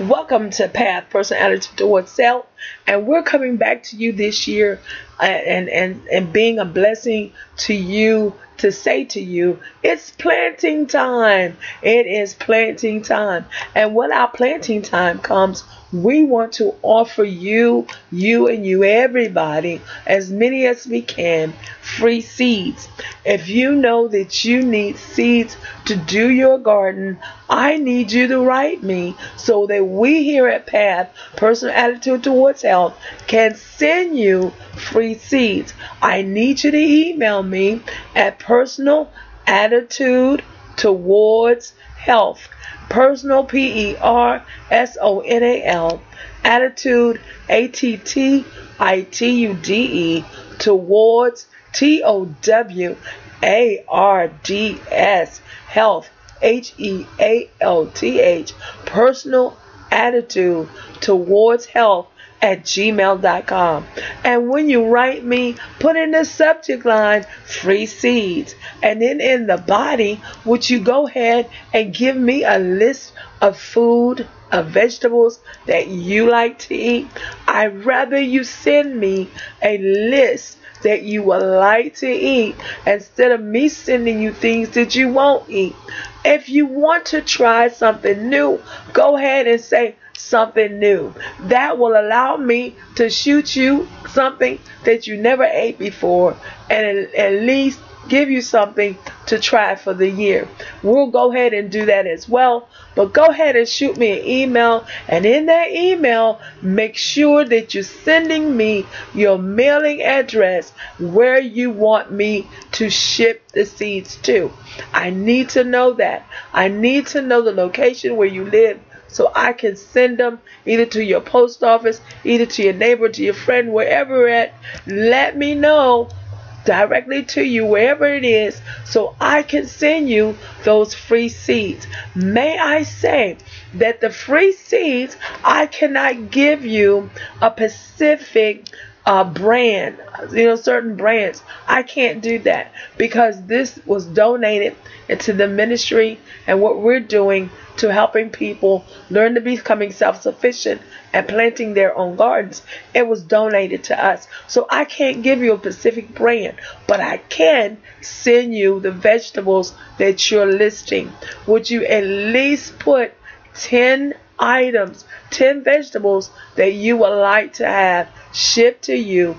Welcome to Path Personal Attitude Towards Self, and we're coming back to you this year, uh, and and and being a blessing to you to say to you, it's planting time. It is planting time, and when our planting time comes, we want to offer you, you and you, everybody, as many as we can, free seeds. If you know that you need seeds to do your garden, I need you to write me so that we here at Path, Personal Attitude Health, can send you free seeds. I need you to email me at personal attitude towards health personal P E R S O N A L, attitude A T T I T U D E, towards T O W A R D S, health H E A L T H, personal attitude towards health at gmail.com. And when you write me, put in the subject line free seeds. And then in the body, would you go ahead and give me a list of food, of vegetables that you like to eat? I'd rather you send me a list that you would like to eat instead of me sending you things that you won't eat. If you want to try something new, go ahead and say, something new. That will allow me to shoot you something that you never ate before and at least give you something to try for the year. We'll go ahead and do that as well. But go ahead and shoot me an email. And in that email, make sure that you're sending me your mailing address where you want me to ship the seeds to. I need to know that. I need to know the location where you live so I can send them either to your post office, either to your neighbor, to your friend, wherever at. Let me know directly to you, wherever it is, so I can send you those free seeds. May I say that the free seeds, I cannot give you a specific uh, brand, you know, certain brands. I can't do that because this was donated into the ministry and what we're doing to helping people learn to becoming self-sufficient and planting their own gardens. It was donated to us. So I can't give you a specific brand, but I can send you the vegetables that you're listing. Would you at least put 10 items, 10 vegetables that you would like to have shipped to you?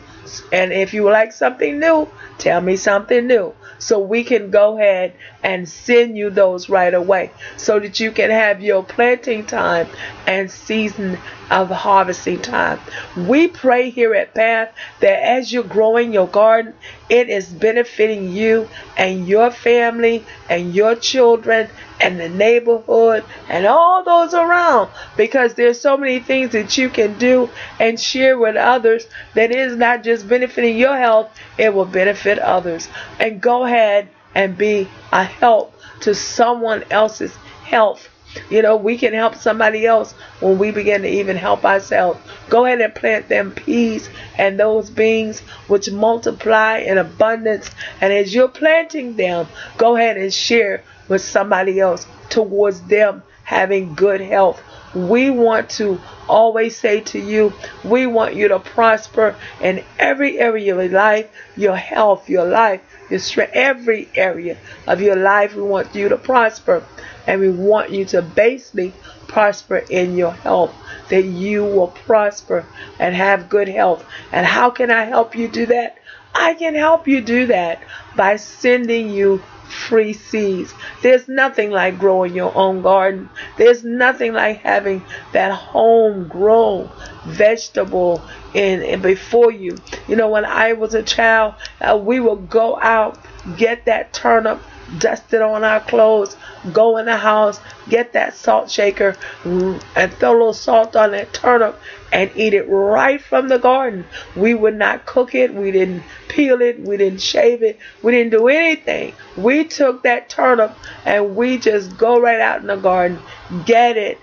And if you like something new, tell me something new so we can go ahead and send you those right away so that you can have your planting time and season of harvesting time. We pray here at Path that as you're growing your garden, it is benefiting you and your family and your children and the neighborhood and all those around because there's so many things that you can do and share with others that is not just benefiting your health, it will benefit others. And go ahead and be a help to someone else's health you know, we can help somebody else when we begin to even help ourselves. Go ahead and plant them peas and those beans which multiply in abundance. And as you're planting them, go ahead and share with somebody else towards them having good health. We want to always say to you, we want you to prosper in every area of your life, your health, your life, your strength, every area of your life. We want you to prosper. And we want you to basically prosper in your health, that you will prosper and have good health. And how can I help you do that? I can help you do that by sending you free seeds. There's nothing like growing your own garden. There's nothing like having that homegrown vegetable in, in before you. You know, when I was a child, uh, we would go out, get that turnip, dust it on our clothes, go in the house, get that salt shaker, and throw a little salt on that turnip and eat it right from the garden. We would not cook it, we didn't peel it, we didn't shave it, we didn't do anything. We took that turnip and we just go right out in the garden, get it,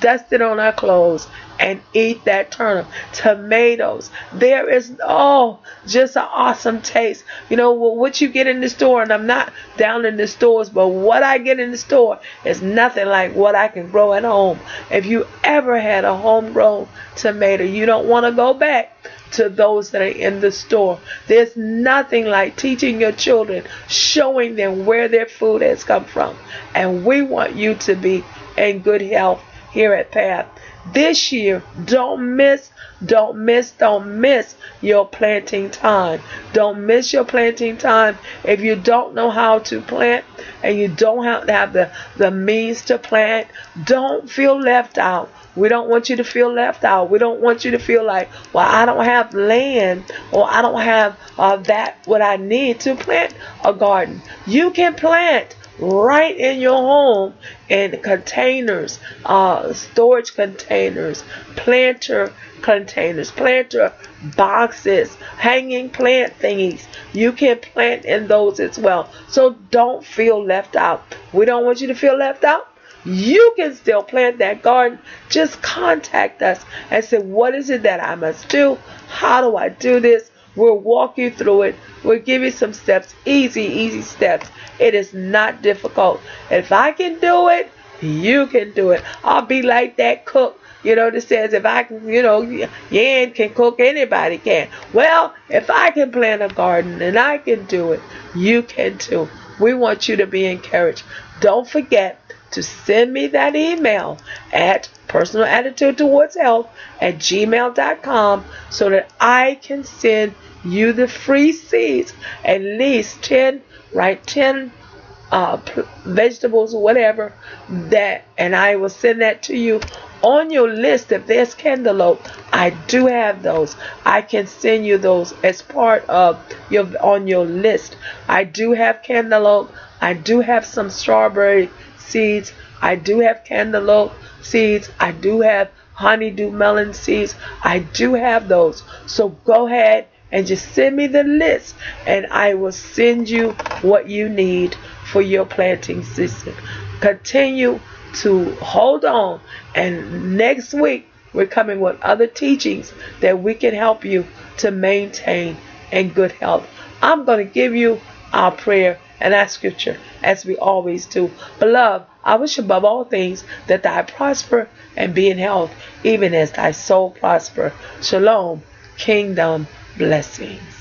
dust it on our clothes, and eat that turnip. Tomatoes. There is, oh, just an awesome taste. You know, what you get in the store, and I'm not down in the stores, but what I get in the store is nothing like what I can grow at home. If you ever had a homegrown tomato, you don't want to go back to those that are in the store. There's nothing like teaching your children, showing them where their food has come from. And we want you to be in good health here at Path. This year, don't miss, don't miss, don't miss your planting time. Don't miss your planting time. If you don't know how to plant and you don't have, have the, the means to plant, don't feel left out. We don't want you to feel left out. We don't want you to feel like, well, I don't have land or I don't have uh, that what I need to plant a garden. You can plant right in your home in containers, uh, storage containers, planter containers, planter boxes, hanging plant thingies. You can plant in those as well. So don't feel left out. We don't want you to feel left out. You can still plant that garden. Just contact us and say, What is it that I must do? How do I do this? We'll walk you through it. We'll give you some steps, easy, easy steps. It is not difficult. If I can do it, you can do it. I'll be like that cook, you know, that says if I can, you know, Yan can cook, anybody can. Well, if I can plant a garden and I can do it, you can too. We want you to be encouraged. Don't forget to send me that email at personal attitude towards health at gmail.com so that I can send you the free seeds, at least 10, right, 10 uh, vegetables or whatever that, and I will send that to you on your list. If there's cantaloupe, I do have those. I can send you those as part of your on your list. I do have cantaloupe. I do have some strawberry seeds. I do have cantaloupe seeds. I do have honeydew melon seeds. I do have those. So go ahead and just send me the list and I will send you what you need for your planting season. Continue to hold on and next week we're coming with other teachings that we can help you to maintain in good health. I'm going to give you our prayer and our scripture as we always do. Beloved, I wish above all things that thou prosper and be in health, even as thy soul prosper. Shalom, kingdom blessings.